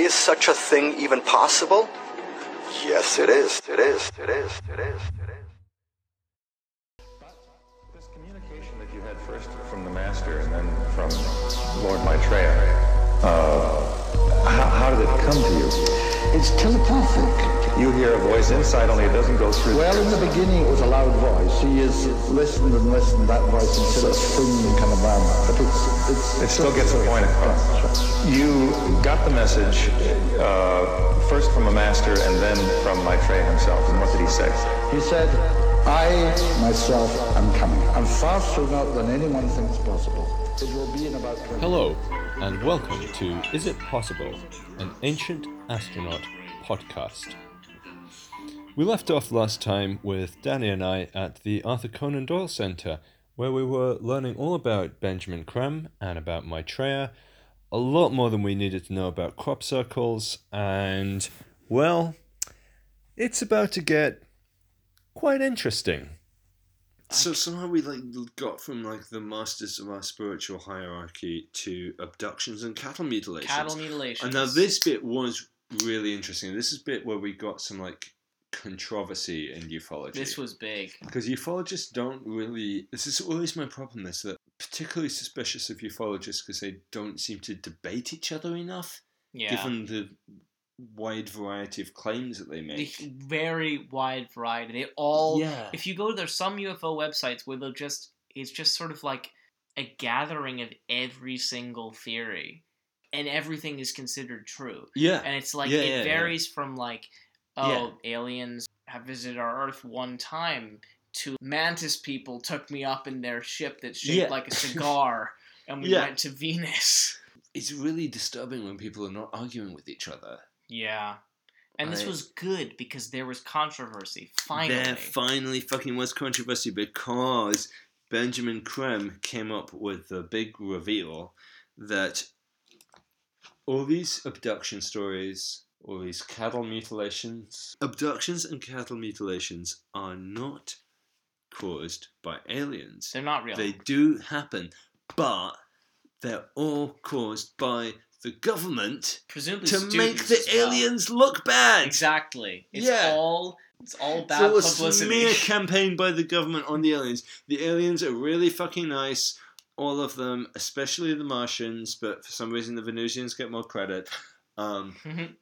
Is such a thing even possible? Yes, it is. It is. It is. It is. It is. This communication that you had first from the master and then from Lord Maitreya, uh, how, how did it come to you? It's telepathic. You hear a voice inside, only it doesn't go through. Well, in the beginning, it was a loud voice. He has listened and listened that voice until it's singing kind of man. But it's, it's it still gets the point across. You got the message uh, first from a master and then from Maitreya himself. And what did he say? He said, I myself am coming. I'm far sooner than anyone thinks possible. It will be in about 20 Hello, and welcome to Is It Possible, an Ancient Astronaut podcast. We left off last time with Danny and I at the Arthur Conan Doyle Centre, where we were learning all about Benjamin Creme and about Maitreya, a lot more than we needed to know about crop circles, and, well, it's about to get quite interesting. So somehow we like got from like the masters of our spiritual hierarchy to abductions and cattle mutilations. Cattle mutilations. And now this bit was really interesting. This is a bit where we got some like controversy in ufology. This was big. because ufologists don't really. This is always my problem. Is that particularly suspicious of ufologists because they don't seem to debate each other enough, Yeah. given the wide variety of claims that they the make. very wide variety. They all. Yeah. If you go to there's some UFO websites where they'll just it's just sort of like a gathering of every single theory, and everything is considered true. Yeah. And it's like Yeah, it yeah, yeah. varies from like oh aliens have visited our Earth one time Two mantis people took me up in their ship that's shaped Yeah. like a cigar and we Yeah. went to Venus. It's really disturbing when people are not arguing with each other. Yeah. And this I- was good because there was controversy. Finally. There finally fucking was controversy because Benjamin Creme came up with the big reveal that all these abduction stories, all these cattle mutilations, abductions and cattle mutilations are not caused by aliens. They're not real. They do happen, but they're all caused by the government Presumably to make the as well. aliens look bad. Exactly. It's Yeah. all it's all It's bad all a publicity. smear campaign by the government on the aliens. The aliens are really fucking nice. All of them, especially the Martians, but for some reason the Venusians get more credit. Um, Mhm.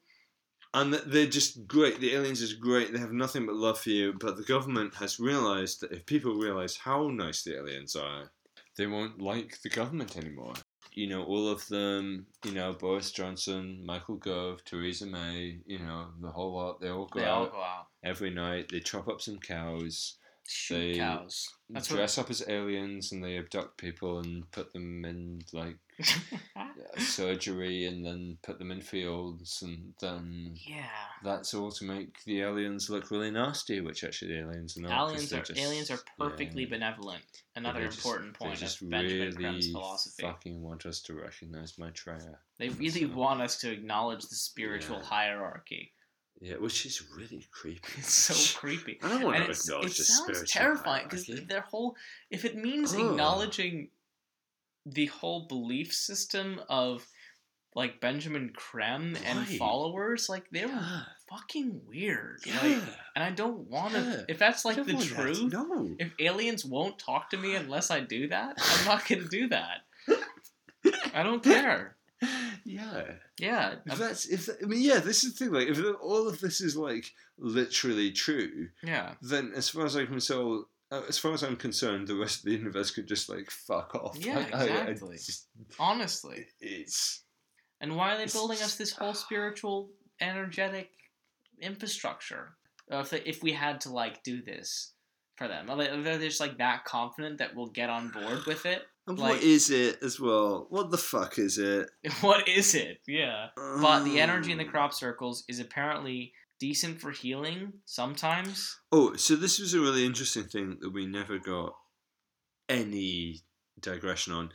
And they're just great. The aliens is great. They have nothing but love for you. But the government has realized that if people realize how nice the aliens are, they won't like the government anymore. You know, all of them. You know, Boris Johnson, Michael Gove, Theresa May. You know, the whole lot. They all go they out all go out. every night. They chop up some cows. Shoot They cows. That's dress up as aliens and they abduct people and put them in like uh, surgery and then put them in fields and then Yeah. that's all to make the aliens look really nasty, which actually the aliens are not. Aliens they're just- aliens are perfectly yeah. benevolent. Another just- important point just of Benjamin really Creme's philosophy. fucking want us to recognize Maitreya. They really So- want us to acknowledge the spiritual Yeah. hierarchy. Yeah, which is really creepy. It's so creepy. I don't want and to acknowledge it sounds terrifying because their whole if it means Ugh. acknowledging the whole belief system of like Benjamin Creme and followers, like they're Yeah. fucking weird. Yeah. Like, and I don't want to. Yeah. If that's like Don't the truth, No. if aliens won't talk to me unless I do that, I'm not gonna do that. I don't care. Yeah. Yeah, If I'm- that's if I mean yeah, this is the thing. Like if all of this is like literally true, yeah. then as far as I'm concerned, uh, as far as I'm concerned, the rest of the universe could just like fuck off. Yeah, Like, I- I exactly. just- Honestly. it's And why are they building us this whole spiritual, energetic infrastructure? Uh, if, they, if we had to like do this for them, are they, are just like that confident that we'll get on board with it? and Like- what is it as well? What the fuck is it? What is it? Yeah. But the energy in the Um, crop circles is apparently decent for healing sometimes. Oh, so this was a really interesting thing that we never got any digression on.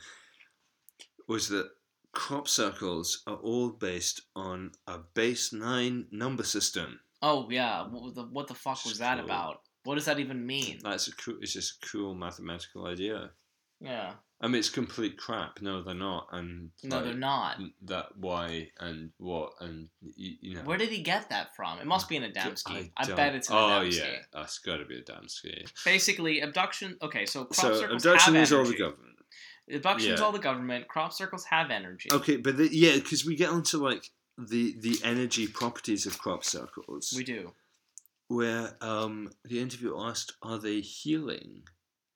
Was that crop circles are all based on a base nine number system. Oh yeah, what the what the fuck was Just that about? What does that even mean? That's a cool. It's just a cool mathematical idea. Yeah. I mean, it's complete crap. No, they're not. And No, like, they're not. That why and what and you, you know. Where did he get that from? It must be in Adamski. I, don't- bet it's in Oh Adamski. yeah, that's got to be a Adamski. Basically, abduction. Okay, so crop So circles abduction have is all the government. Abduction's Yeah. all the government. Crop circles have energy. Okay, but the, yeah, because we get onto like the the energy properties of crop circles, We do. Where um the interviewer asked, "Are they healing?"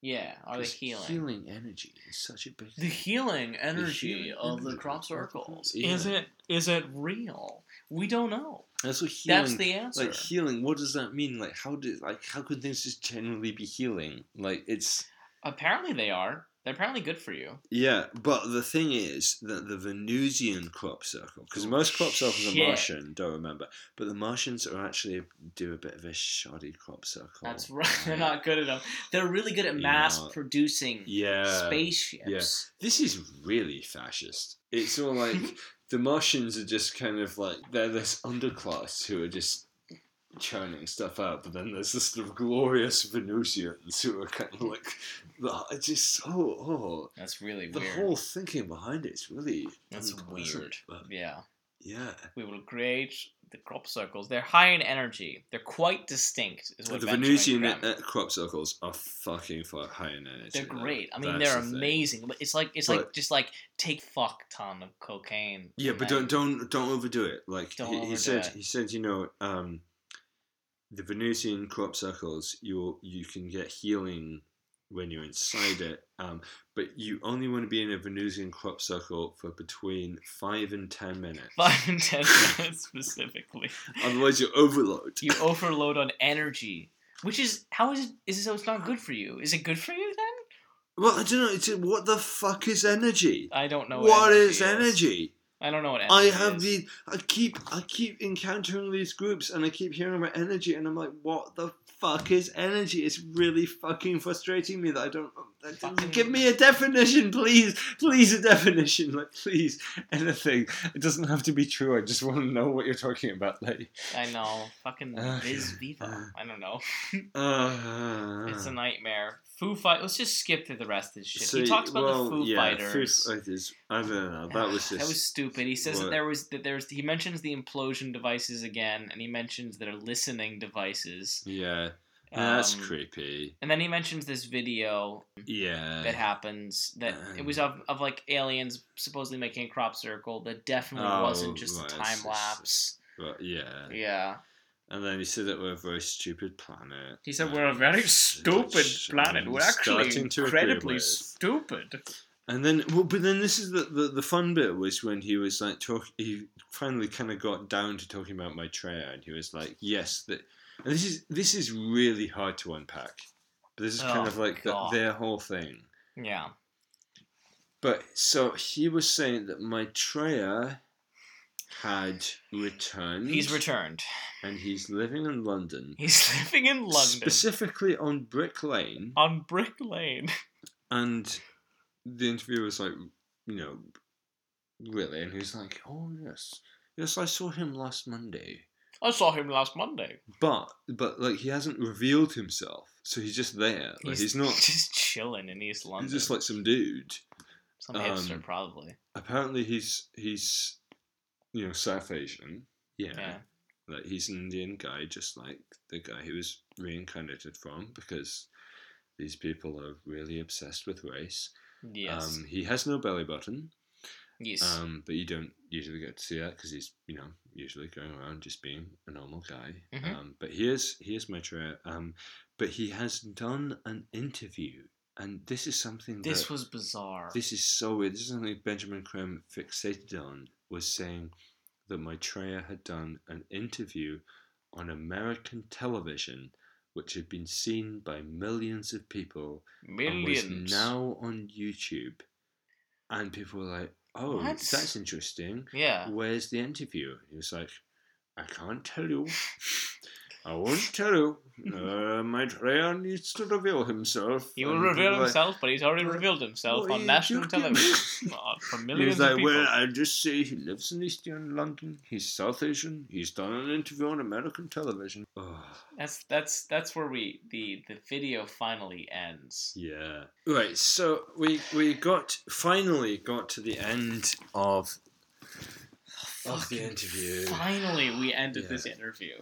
Yeah. Are they healing? Healing energy is such a big. The healing energy healing of the energy crop the crop circles. circles, yeah. Is it is it real? We don't know. That's what healing. That's the answer. Like healing, what does that mean? Like how did like how could things just generally be healing? Like it's Apparently they are. They're apparently good for you. yeah, but the thing is that the Venusian crop circle, because oh, most crop circles are Shit. Martian, don't remember, but the Martians are actually do a bit of a shoddy crop circle. That's right. They're not good enough. They're really good at mass Yeah. producing Yeah. spaceships. Yeah. This is really fascist. It's all like the Martians are just kind of like they're this underclass who are just churning stuff out, but then there's this sort of glorious Venusians who are kind of like it's just so oh That's really the weird. whole thinking behind it is really That's weird. Yeah. yeah, We will create the crop circles. They're high in energy. They're quite distinct. Is what the Venusian uh, crop circles are fucking high in energy. They're though. great. I mean, That's they're the thing. amazing. But it's like it's like just like take fuck ton of cocaine. Yeah, but don't don't don't overdo it. Like Don't he, he overdo said, it. he said, you know, um, the Venusian crop circles, you you can get healing when you're inside it, um, but you only want to be in a Venusian crop circle for between five and ten minutes. five and ten minutes specifically. Otherwise, you overload. You overload on energy, which is how is it? Is it so? It's not good for you. Is it good for you then? Well, I don't know. It's, what the fuck is energy? I don't know. what energy is energy? I don't know what I energy have is. the I keep I keep encountering these groups and I keep hearing about energy and I'm like, what the fuck is energy? It's really fucking frustrating me that I don't. Fucking- Give me a definition, please, please a definition, like please anything. It doesn't have to be true. I just want to know what you're talking about, like. I know. Fucking Uh, vis viva. I don't know. Uh, It's a nightmare. Foo Fight. Let's just skip through the rest of this shit. so, he talks about well, the Foo yeah, Fighters. Foo Fighters. I don't know. That was just. that was stupid. He says that there was that there's he mentions the implosion devices again, and he mentions their listening devices. Yeah, that's Um, creepy. And then he mentions this video Yeah. that happens that it was of, of like aliens supposedly making a crop circle that definitely Oh, wasn't just right, a time lapse. But yeah. Yeah. And then he said that we're a very stupid planet. He said we're a very which stupid planet. I'm We're actually starting incredibly stupid. And then, well, but then this is the, the, the fun bit was when he was like talk. He finally kind of got down to talking about Maitreya, and he was like, "Yes, that." And this is this is really hard to unpack. But this is kind Oh, of like the, their whole thing. Yeah. But so he was saying that Maitreya had returned. He's returned. and he's living in London, He's living in London specifically on Brick Lane. on Brick Lane. And the interviewer was like, you know, really? And he's like, oh, yes. Yes, I saw him last Monday. I saw him last Monday. But, but like, he hasn't revealed himself. So he's just there. Like, he's, not, just chilling in East London. he's just like some dude. some hipster, um, probably. Apparently, he's, he's, you know, South Asian. Yeah. Yeah. Like, he's an Indian guy, just like the guy he was reincarnated from, because these people are really obsessed with race. Yes. Um, he has no belly button. Yes. Um, but you don't usually get to see that because he's, you know, usually going around just being a normal guy. Mhm. Um, but here's is he is Um, but he has done an interview, and this is something this that was bizarre. this is so weird. This is something Benjamin Creme fixated on was saying that Maitreya had done an interview on American television, which had been seen by millions of people and was Millions. now on YouTube, and people were like, "Oh, What? that's interesting. Yeah. Where's the interview?" He was like, "I can't tell you. I won't tell you. Uh, Maitreya needs to reveal himself. He will reveal like- himself, but he's already revealed himself on national television for millions was like, of people. well, I'll just say he lives in East London. He's South Asian. He's done an interview on American television. Oh, That's that's that's where we the the video finally ends. yeah. Right. So we we got finally got to the end of of the interview. Finally, we ended Yeah. this interview.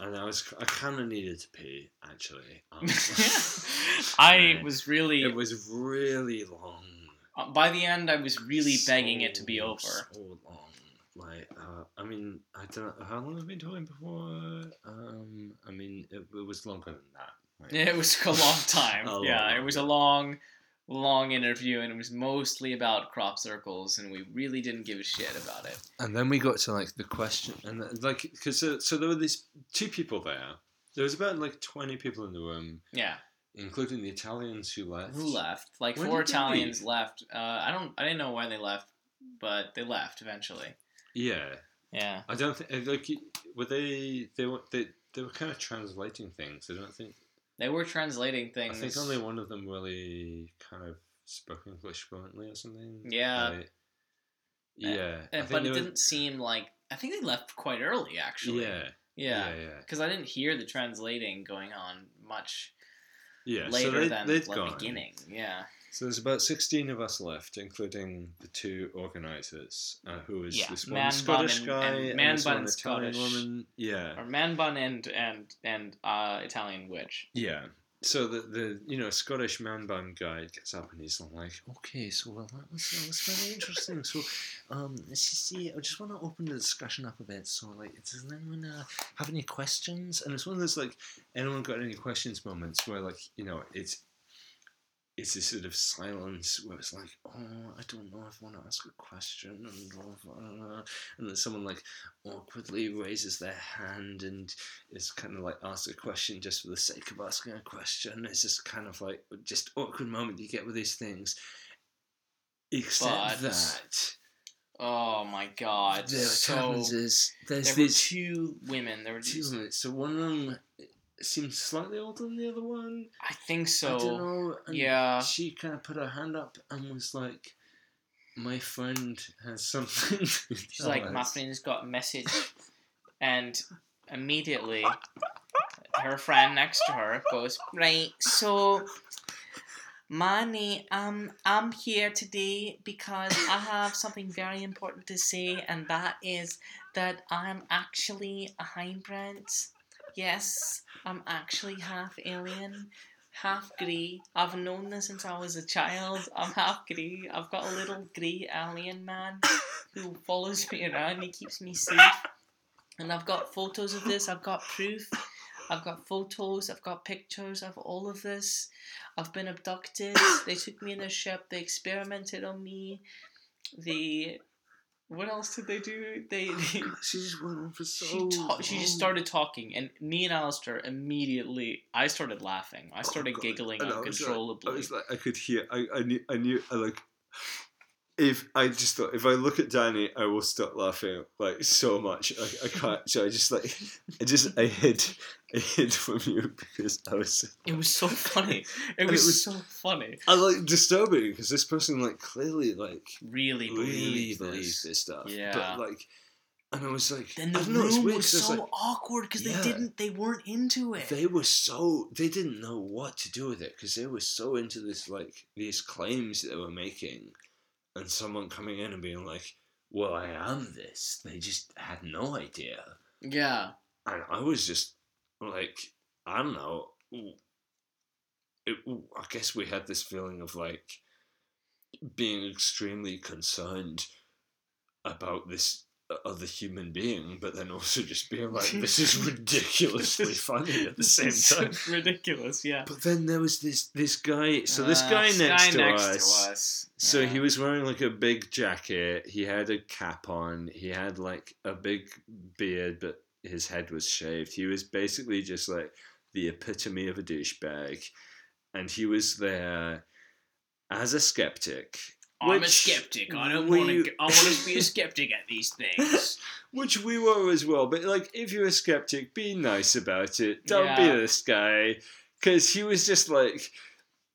And I was I kind of needed to pee actually. Um, I was really It was really long. uh, by the end. I was really begging it to be over. So long. Like, uh, I mean, I don't know how long have I been talking before. Um, I mean, it, it was longer than that. It was a long time. A yeah, long, it was a long, long interview, and it was mostly about crop circles, and we really didn't give a shit about it. And then we got to like the question, and uh, like, because so, so there were these two people there. There was about like twenty people in the room, Yeah, including the Italians who left. who left? Like When four Italians left. Uh, I don't. I didn't know why they left, but they left eventually. Yeah, Yeah. I don't think like were they they were they they were kind of translating things. I don't think They were translating things. I think only one of them really kind of spoke English fluently or something. Yeah. Like, yeah. I Uh, but it were- didn't seem like. I think they left quite early, actually. Yeah. Yeah. Yeah. Yeah. Because I didn't hear the translating going on much Yeah. later so they, than the gone. beginning. Yeah. So there's about 16 of us left, including the two organisers, uh, who was Yeah, this Man one Bun Scottish and- guy and and, Man this Bun one Italian Scottish. woman. Yeah. Or Man Bun and and and uh, Italian Witch. Yeah. So the, the you know Scottish man bun guy gets up and he's like, okay, so well that was that was very interesting. So um, let's just see. I just want to open the discussion up a bit. So like, does anyone uh, have any questions? And it's one of those like, anyone got any questions moments where like you know it's it's this sort of silence where it's like, oh, I don't know if I want to ask a question, and blah, blah, blah. and then someone like awkwardly raises their hand and is kind of like asks a question just for the sake of asking a question. It's just kind of like just awkward moment you get with these things. Except But- that Oh my god. there so happens is there's there these two women. There were two minutes. So one of them seems slightly older than the other one. I think so. I don't know. and yeah. She kind of put her hand up and was like, "My friend has something." She's like, my friend's got a message, and immediately her friend next to her goes, right, so. Manny, um, I'm here today because I have something very important to say, and that is that I'm actually a hybrid. Yes, I'm actually half alien, half grey. I've known this since I was a child. I'm half grey. I've got a little grey alien man who follows me around. He keeps me safe. And I've got photos of this. I've got proof. I've got photos. I've got pictures of all of this. I've been abducted. They took me in their ship. They experimented on me. They. What else did they do? They. they She just went on for so. she, ta- she just started talking, and me and Alistair immediately. I started laughing. I oh, started Oh, God. giggling And I was like- uncontrollably. I was like, I could hear. I, I knew. I knew. I like. If I just thought, if I look at Danny, I will start laughing like so much. I, I can't. So I just like, I just I hid, I hid from you because I was. It was so funny. It And it was, was- so funny. I like disturbing because this person like clearly like Really really believes this. stuff. Yeah. But like, and I was like, Then the I don't know, it's room weird was so like, awkward because Yeah. they didn't, they weren't into it. they were so they didn't know what to do with it because they were so into this like these claims that they were making and someone coming in and being like well i am this. They just had no idea. Yeah, and i was just like i don't know. It, i guess we had this feeling of like being extremely concerned about this other human being but then also just being like this is ridiculously funny at the same time ridiculous. Yeah. but then there was this this guy. So this Uh, guy next, to, next us, to us. So Yeah. he was wearing like a big jacket. He had a cap on. He had like a big beard, but his head was shaved. He was basically just like the epitome of a douchebag, and he was there as a skeptic. I'm a skeptic. I don't want to. I want to be a skeptic at these things. which we were as well. But like, if you're a skeptic, be nice about it. Don't be this guy, because he was just like,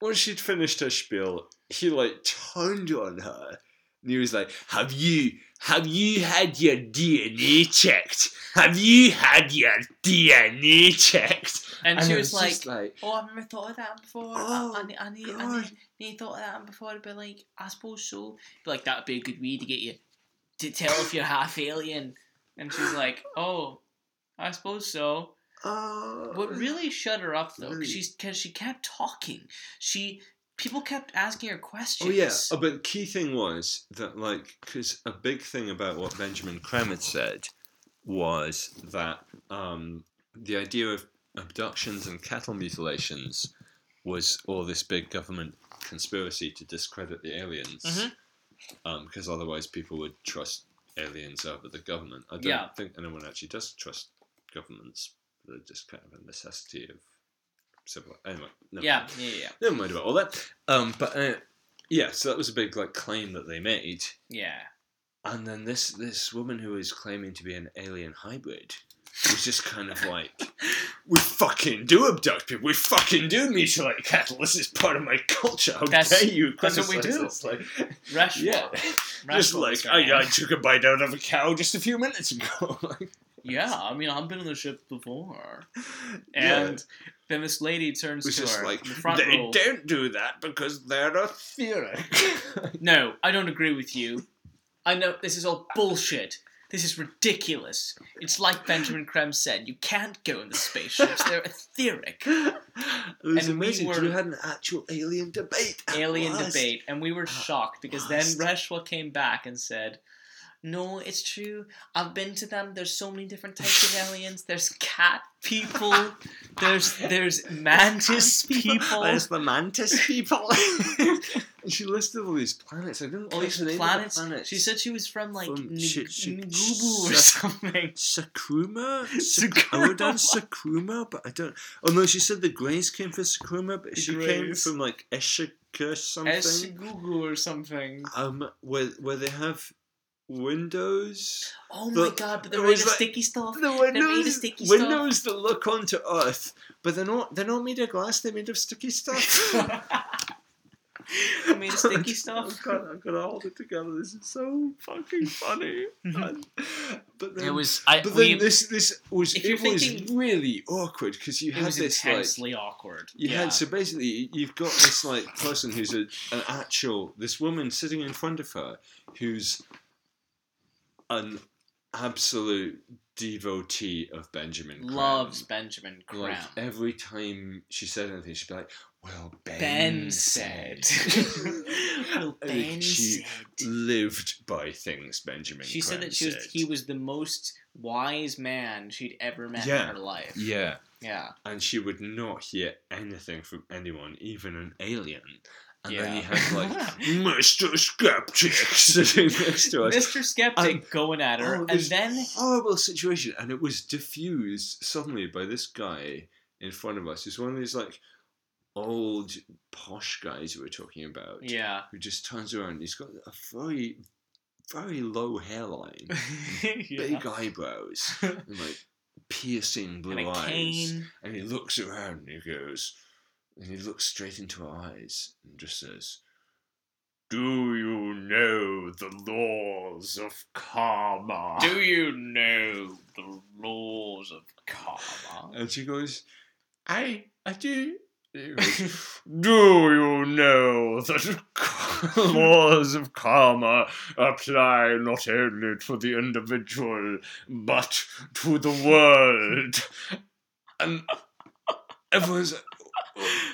once she'd finished her spiel, he like turned on her, and he was like, "Have you have you had your DNA checked? Have you had your DNA checked?" And, she it was like, like, "Oh, I've never thought of that before. Oh, I, I, ne- I, I, God. ne- never thought of that before." I'd like, "I suppose so." Be like, "That'd be a good way to get you to tell if you're half alien." And she's like, "Oh, I suppose so." "Oh." What really shut her up though, Really? she's because she kept talking. She people kept asking her questions. Oh yeah, oh, but the key thing was that like because a big thing about what Benjamin Creme had said was that um, the idea of abductions and cattle mutilations was all this big government conspiracy to discredit the aliens, Mhm. um, because otherwise people would trust aliens over the government. I don't Yeah. think anyone actually does trust governments. They're just kind of a necessity of civil. Anyway, never yeah, mind. yeah, yeah, Never mind about all that. Um, but uh, yeah, so that was a big like claim that they made, yeah. and then this this woman who is claiming to be an alien hybrid was just kind of like, "We fucking do abduct people. We fucking do mutilate cattle. This is part of my culture. How That's- dare you? that's what we criticize do. this?" Like, Rashwa. yeah, Rashwa just like I. I took a bite out of a cow just a few minutes ago. Like, Yeah, I mean, I've been on the ship before. Yeah. And then this lady turns was to just her like in the front they row. don't do that because they're etheric. No, I don't agree with you. I know this is all bullshit. This is ridiculous. It's like Benjamin Creme said, you can't go in the spaceships. They're etheric. It was And we amazing. were- We had an actual alien debate. Alien debate. And we were ah, shocked because ah, then last. Reshwa came back and said, No, it's true. I've been to them. There's so many different types of aliens. There's cat people. There's there's mantis people. There's the mantis people. and she listed all these planets. I didn't all these the name the planets. planets. She said she was from like From N- shi- shi- Ngubu or something. Sakruma? Sakruma. I wrote down Sakruma, but I don't. Oh no, she said the Greys came from Sakruma, but she came from like Eshika something. Esgugu or something. um, where where they have windows. Oh The- my god! But they're made of like- sticky stuff. The They're made of windows, stuff. windows that look onto Earth, but they're not. They're not made of glass. They're made of sticky stuff. They're made of sticky stuff. I've got, I've got to hold it together. This is so fucking funny. Mhm. And- but then, It was. I. But we, then this this was it you're was really awkward because you it had was this like intensely awkward. you yeah. had so basically you've got this like person who's a, an actual this woman sitting in front of her who's an absolute devotee of Benjamin Creme. loves Benjamin like Creme. every time she said anything she'd be like well Ben, Ben said. well, Ben she said. lived by things Benjamin She said that she was. said. He was the most wise man she'd ever met Yeah. in her life. yeah Yeah. and she would not hear anything from anyone, even an alien. And then you Yeah. had like Mr. Skeptic sitting next to us. Mr. Skeptic Um, going at her, Oh, and then horrible situation, and it was diffused suddenly by this guy in front of us. He's one of these like old posh guys we were talking about, yeah, who just turns around. He's got a very, very low hairline, yeah. big eyebrows, and like piercing blue and a eyes. cane. And he looks around and he goes, and he looks straight into her eyes and just says, Do you know the laws of karma? Do you know the laws of karma? And she goes, I, I do. Goes, Do you know that laws of karma apply not only to the individual but to the world? And everyone's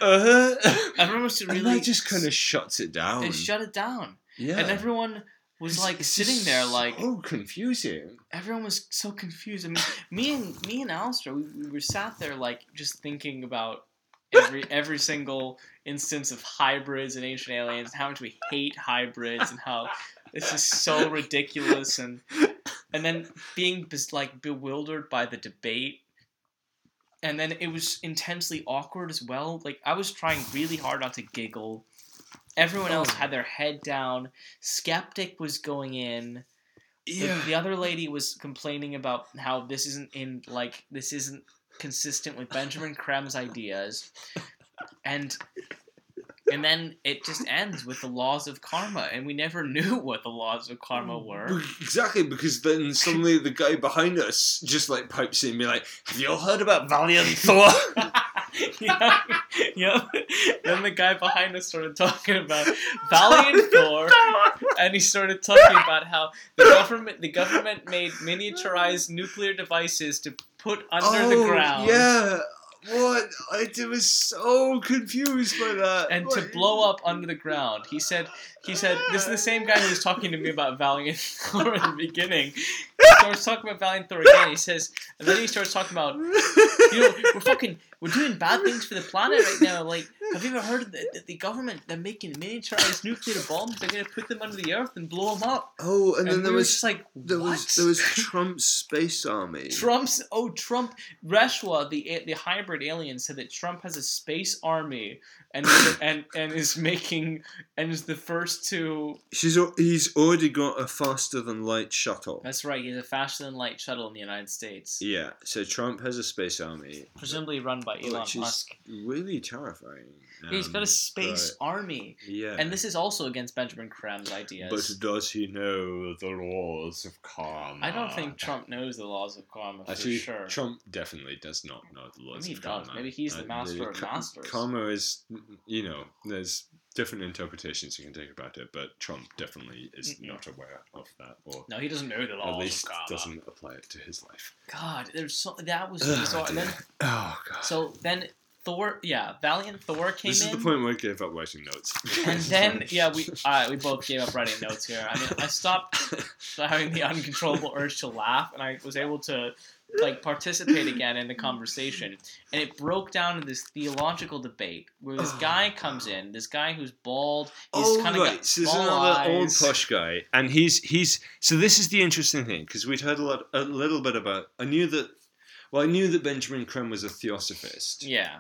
uh, Everyone was really. and that just kind of shuts it down. They shut it down, yeah, and everyone was It's- like it's sitting there, like so confusing. everyone was so confused. I mean, me and me and Alistair, we, we were sat there like just thinking about every every single instance of hybrids and ancient aliens, and how much we hate hybrids, and how this is so ridiculous, and and then being like bewildered by the debate. And then it was intensely awkward as well. Like I was trying really hard not to giggle. Everyone else Oh. had their head down. Skeptic was going in. The- Yeah. The, other lady was complaining about how this isn't in like this isn't consistent with Benjamin Creme's ideas, and and then it just ends with the laws of karma, and we never knew what the laws of karma mm. were. Exactly, because then suddenly the guy behind us just like pipes in and be like, Have you all heard about Valiant Thor? yeah, yeah. Then the guy behind us started talking about Valiant Thor, and he started talking about how the government the government made miniaturized nuclear devices to put under the oh, ground. Oh, Yeah. What? I was so confused by that. And to blow up under the ground. He said he said this is the same guy who was talking to me about Valiant Thor in the beginning. He starts talking about Valiant Thor again. He says and then he starts talking about you know, we're fucking, we're doing bad things for the planet right now. Like, have you ever heard of the, government? They're making miniaturized nuclear bombs. They're gonna put them under the earth and blow them up. Oh, and, And, then we there was just like, there what? was there was Trump's space army. Trump's oh Trump Reshwa the the hybrid alien said that Trump has a space army and and and is making and is the first to She's he's already got a faster than light shuttle. that's right he's a faster than light shuttle in the United States Yeah, so Trump has a space army, presumably run by Elon which is Musk really terrifying. he's got Um, a space but- army yeah, and this is also against Benjamin Creme's ideas But does he know the laws of karma? I don't think Trump knows the laws of karma for Actually, sure. Trump definitely does not know the laws Maybe he of does. karma. Maybe he's the master of ka- masters. Karma is, you know, there's different interpretations you can take about it, but Trump definitely is Mm-mm. not aware of that, or no, he doesn't know the laws at least of karma. doesn't apply it to his life. God, there's so that was Ugh, bizarre. And then oh god. so then Thor, yeah, Valiant Thor came this in. is the point where I gave up writing notes. and then yeah, we uh, we both gave up writing notes here. I mean, I stopped having the uncontrollable urge to laugh, and I was able to like participate again in the conversation. And it broke down into this theological debate where this guy comes in, this guy who's bald, he's Oh kind of right, got so there's another old eyes. posh guy, and he's he's so this is the interesting thing because we'd heard a lot a little bit about. I knew that, well, I knew that Benjamin Creme was a theosophist, Yeah,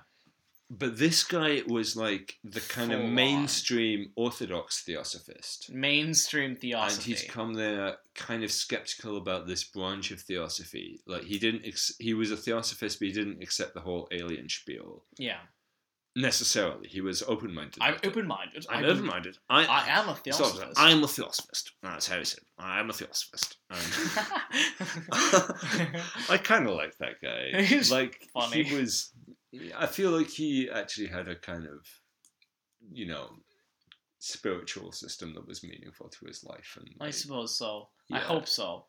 but this guy was like the kind of Full on. mainstream orthodox theosophist, mainstream theosophist. and theosophy. he's come there kind of skeptical about this branch of theosophy. Like he didn't, ex- he was a theosophist, but he didn't accept the whole alien spiel yeah, necessarily. He was open minded. I'm open-minded. I'm I open minded. I, I am a So, theosophist. I'm a theosophist. That's how he said. I'm a theosophist. Um, I kind of like that guy. He's like funny. he was. I feel like he actually had a kind of, you know, spiritual system that was meaningful to his life, and I like, suppose so. I hope so.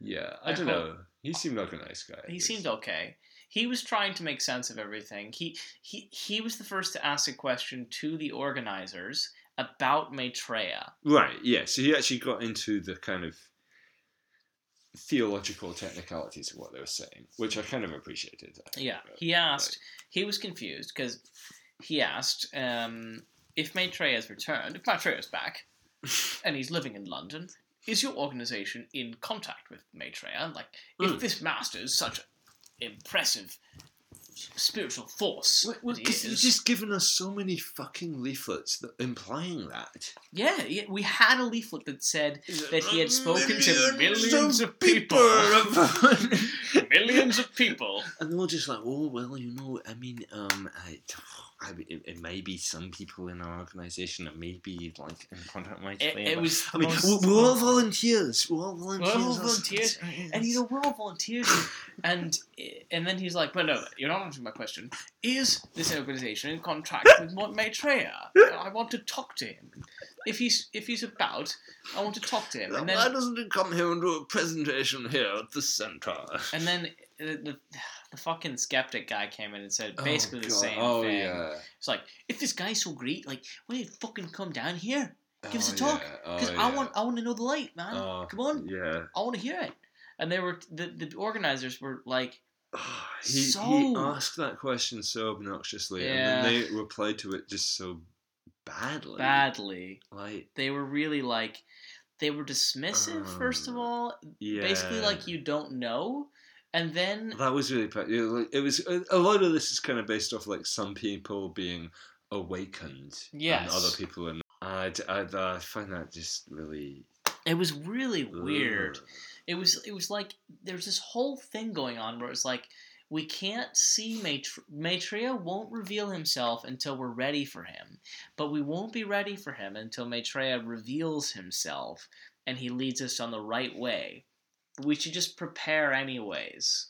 yeah, I, I don't hope- know. He seemed like a nice guy. He seemed okay. He was trying to make sense of everything. He he he was the first to ask a question to the organizers about Maitreya. right. Yeah. So he actually got into the kind of theological technicalities of what they were saying, which I kind of appreciated. I Yeah, he asked. He was confused because he asked um, if Maitreya has returned, if Maitreya is back, and he's living in London. Is your organization in contact with Maitreya? Like, if Mm. this master is such an impressive spiritual force, Well, well, as he 'cause he's just given us so many fucking leaflets that implying that. Yeah, yeah, we had a leaflet that said that he had spoken to Millions millions of people. millions of people. and they're all just like, oh well, you know, I mean, um, I, I it, it may be some people in our organisation that may be like in contact with my It, it was I mean, we're, we're all volunteers. We're all volunteers. all That's- volunteers, and you know we're all volunteers, and and then he's like, "But no, you're not answering my question. Is this organization in contract with Maitreya? I want to talk to him. If he's if he's about, I want to talk to him." And Why doesn't he come here and do a presentation here at the centre? and then uh, the, the the fucking skeptic guy came in and said oh, basically the same oh, thing. Yeah. It's like if this guy's so great, like why don't you fucking come down here? Give us a Oh, talk, yeah. Because Oh, I want I want to know the light, man. Oh, Come on, Yeah. I want to hear it. And they were the the organizers were like, he, he So- asked that question so obnoxiously, Yeah. and then they replied to it just so badly. badly. Like, They were really like, they were dismissive. first of Um, all, yeah. basically like you don't know, and then That was really. It was, a, a lot of this is kind of based off like some people being awakened, Yes. and other people are. Not. I'd, I'd, uh, I find that just really It was really weird. It was it was like there's this whole thing going on where it's like we can't see Maitr- Maitreya won't reveal himself until we're ready for him, but we won't be ready for him until Maitreya reveals himself and he leads us on the right way. We should just prepare anyways.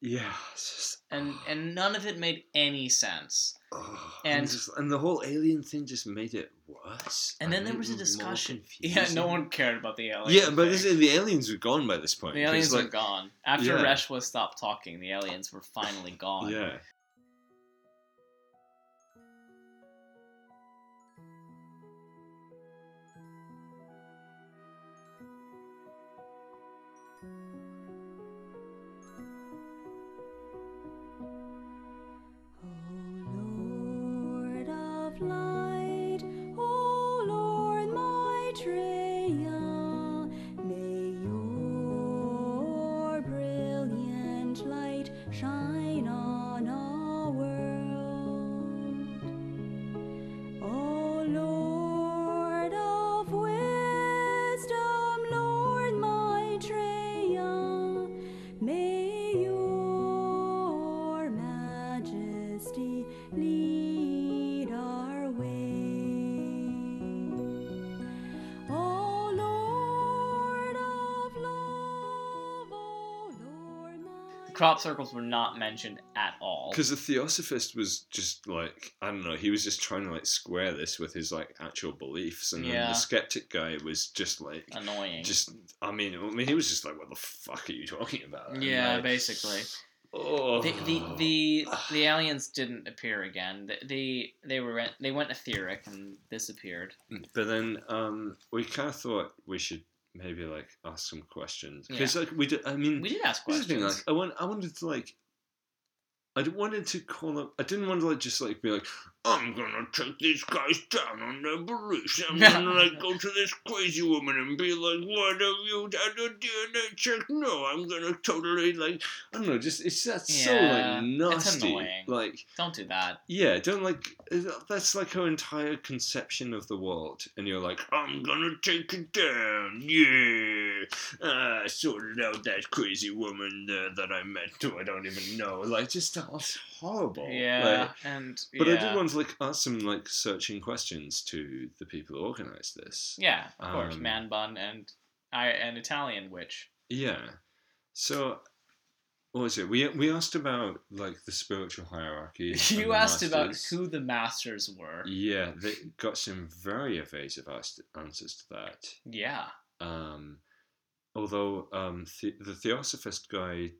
Yeah, just, And and none of it made any sense. Oh, and- and just, and the whole alien thing just made it worse. And then there was a discussion. Yeah, no one cared about the aliens. Yeah, but this the aliens were gone by this point. The aliens like, were gone. After Yeah. Reshwa stopped talking, the aliens were finally gone. Yeah. Crop circles were not mentioned at all. Because the Theosophist was just like I don't know, he was just trying to like square this with his like actual beliefs, and then Yeah. the skeptic guy was just like Annoying. just I mean, I mean, he was just like, "What the fuck are you talking about?" Yeah, like, basically. oh. The, the the the aliens didn't appear again. They they, they were they went etheric and disappeared. But then um, we kind of thought we should maybe like ask some questions because like we did. I mean, We did ask the thing, questions. like, I want, I wanted to like, I wanted to call up. I didn't want to like just like be like, I'm gonna take these guys down on their beliefs. I'm gonna like go to this crazy woman and be like, what have you done a DNA check? No, I'm gonna totally like, I don't know, just it's that's so Yeah, like it's nasty. annoying. Like, Don't do that. yeah, don't like. That's like her entire conception of the world, and you're like, I'm gonna take it down, yeah. Uh, sorted out that crazy woman uh, that I met, who I don't even know. Like, just that was horrible. Yeah, Like, and but I did want to like ask some like searching questions to the people who organised this. Yeah, of course, Um, man bun and I an Italian witch. Yeah. So, what was it? We we asked about like the spiritual hierarchy. You asked about who the masters were. Yeah, they got some very evasive answers to that. Yeah. Um, although um, the, the Theosophist guy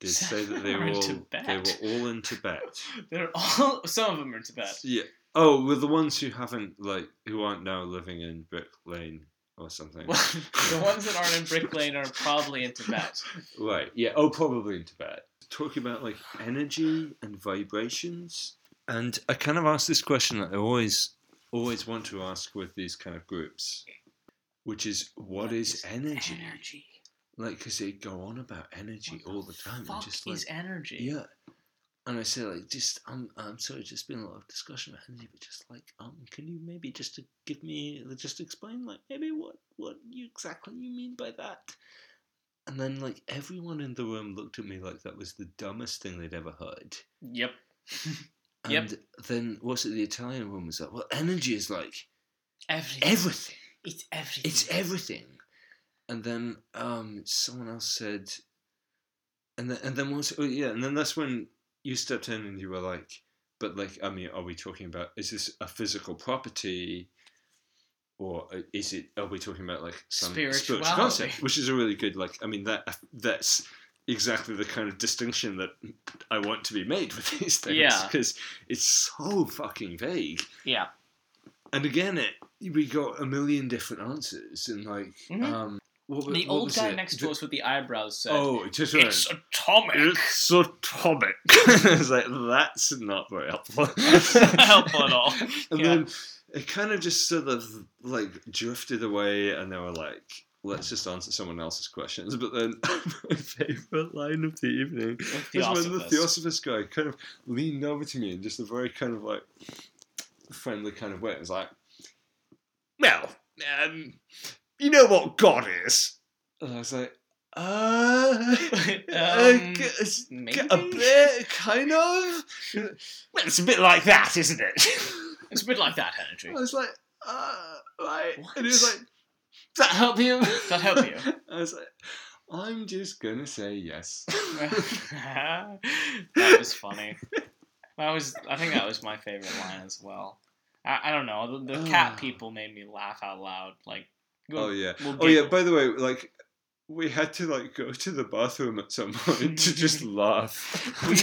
did say that they were all Tibet. they were all in Tibet. They're all some of them are in Tibet. Yeah. Oh, well, the ones who haven't like who aren't now living in Brick Lane or something. Well, the ones that aren't in Brick Lane are probably in Tibet. Right. Yeah. Oh, probably in Tibet. Talking about like energy and vibrations, and I kind of asked this question that I always, always want to ask with these kind of groups, which is, what is energy? Energy. Like, because they go on about energy What all the time, Fuck just is like, energy. yeah. And I said, like, just, I'm, I'm sorry, just been a lot of discussion about energy, but just like, um, can you maybe just to give me, just explain, like, maybe what, what you exactly you mean by that? And then, like, everyone in the room looked at me like that was the dumbest thing they'd ever heard. Yep. And Yep. then, what's it, the Italian woman was like, well, energy is like Everything. everything. It's everything. It's everything. And then um, someone else said, and then and then once, oh yeah, and then that's when you stepped in and you were like, but like, I mean, are we talking about is this a physical property, or uh, is it? Are we talking about like some spiritual Spirituality. concept, which is a really good like. I mean that that's exactly the kind of distinction that I want to be made with these things. Yeah. because it's so fucking vague. Yeah. And again, it we got a million different answers, and like, Mhm. um, what, The what old was guy it? next The- to us with the eyebrows said, Oh, it just "It's went, atomic." It's atomic. it's like that's not very helpful. Not helpful at all. And Yeah. then it kind of just sort of like drifted away, and they were like, "Let's just answer someone else's questions." But then my favorite line of the evening was when the Theosophist. Theosophist guy kind of leaned over to me in just a very kind of like friendly kind of way. It was like, "Well, um, you know what God is? And I was like, uh, Um, g- a maybe? bit, kind of. Well, it's a bit like that, isn't it? it's a bit like that, Henry. I was like, uh, right. What? And he was like, does that help you? Does that help you? I was like, I'm just gonna say yes. that was funny. That was, I think that was my favorite line as well. I, I don't know. The, the cat people made me laugh out loud. Like, oh yeah. we'll Oh yeah. By the way, like. We had to like go to the bathroom at some point to just laugh. We-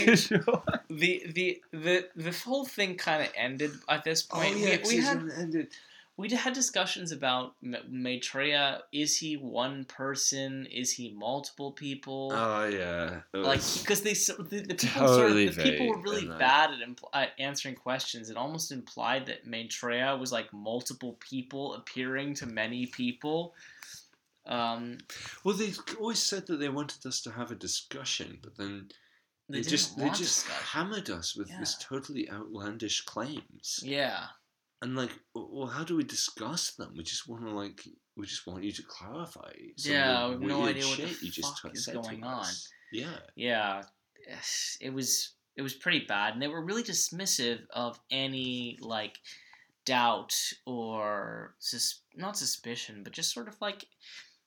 the the the the whole thing kind of ended at this oh point. yeah, we, we had ended. We had discussions about Maitreya. Is he one person? Is he multiple people? Oh yeah. It like because they the, the people sort of, the people were really bad at, impl- at answering questions. It almost implied that Maitreya was like multiple people appearing to many people. Um, Well, they always said that they wanted us to have a discussion, but then they, they, just they just discussion. hammered us with Yeah. totally outlandish claims. Yeah, And like, well, how do we discuss them? We just want to like, we just want you to clarify. Yeah, we have no idea what the shit you just fuck is going us. Yeah. yeah. It was it was pretty bad, and they were really dismissive of any like doubt or sus- not suspicion, but just sort of like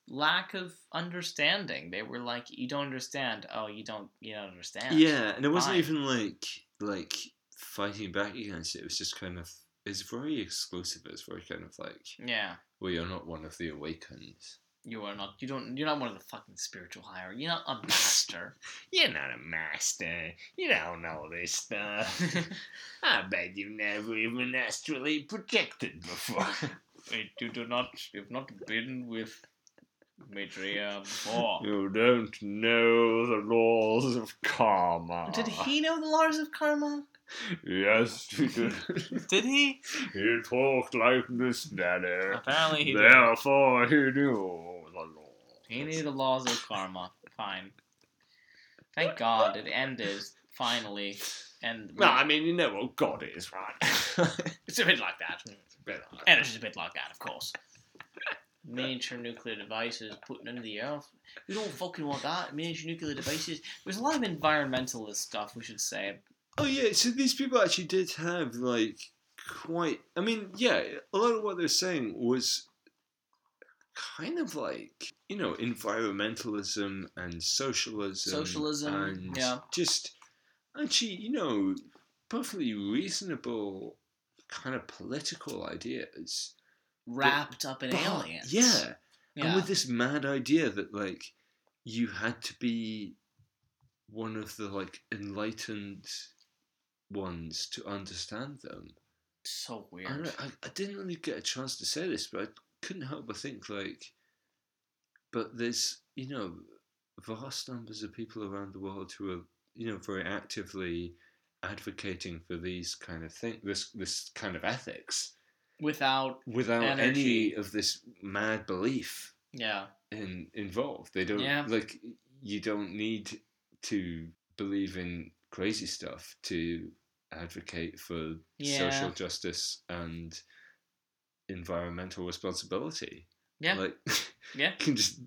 lack of understanding. They were like, "You don't understand. Oh, you don't. You don't understand." Yeah, and it wasn't Fine. even like like fighting back against it. It was just kind of. It's very exclusive. It's very kind of like, Yeah. well, you're not one of the awakened. You are not. You don't. You're not one of the fucking spiritual higher. You're not a master. You're not a master. You don't know this stuff. I bet you've never even astrally projected before. Wait, you do not. You've not been with Maitreya before. you don't know the laws of karma. Did he know the laws of karma? Yes, he did. Did he? he talked like this Daddy. Apparently he did. Therefore, he knew the law. He knew the laws of karma. Fine. Thank God it ended finally, and Well, I mean, you know what God is, right? it's a bit like that. Uh, Energy's a bit like that, of course. Miniature nuclear devices putting into the earth. We don't fucking want that. Miniature nuclear devices. There's a lot of environmentalist stuff we should say. Oh yeah, so these people actually did have like quite. I mean, yeah, a lot of what they're saying was kind of like you know environmentalism and socialism, Socialism, and yeah. just actually you know perfectly reasonable kind of political ideas. Wrapped up in But- aliens. yeah, and with this mad idea that like you had to be one of the like enlightened ones to understand them. so I, weird. don't- I, I didn't really get a chance to say this, but I couldn't help but think like, but there's you know vast numbers of people around the world who are you know very actively advocating for these kind of thing this this kind of ethics Without, without Energy. any of this mad belief yeah. in involved. They don't Yeah. like you don't need to believe in crazy stuff to advocate for Yeah. social justice and environmental responsibility. Yeah. Like Yeah. can just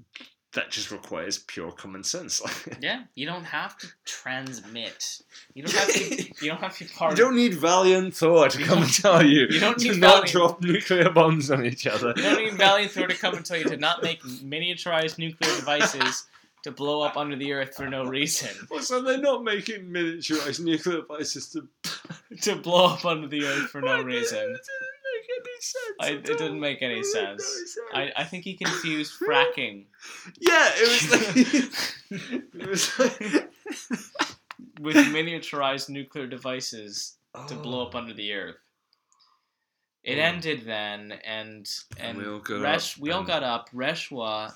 that just requires pure common sense. Yeah. You don't have to transmit. You don't have to. You don't have to part You don't need valiant Thor to come and tell you, you don't need to need not valiant- drop nuclear bombs on each other. You don't need Valiant Thor to come and tell you to not make miniaturized nuclear devices to blow up under the earth for no reason. Well, so they're not making miniaturized nuclear devices to To blow up under the earth for no reason. It didn't make any sense. I, it didn't make any It made no sense. I, I think he confused fracking yeah, it was like it was like with miniaturized nuclear devices to blow up Oh. under the earth. It Oh. ended then, and and And we all got Resh, up we all got up. Reshwa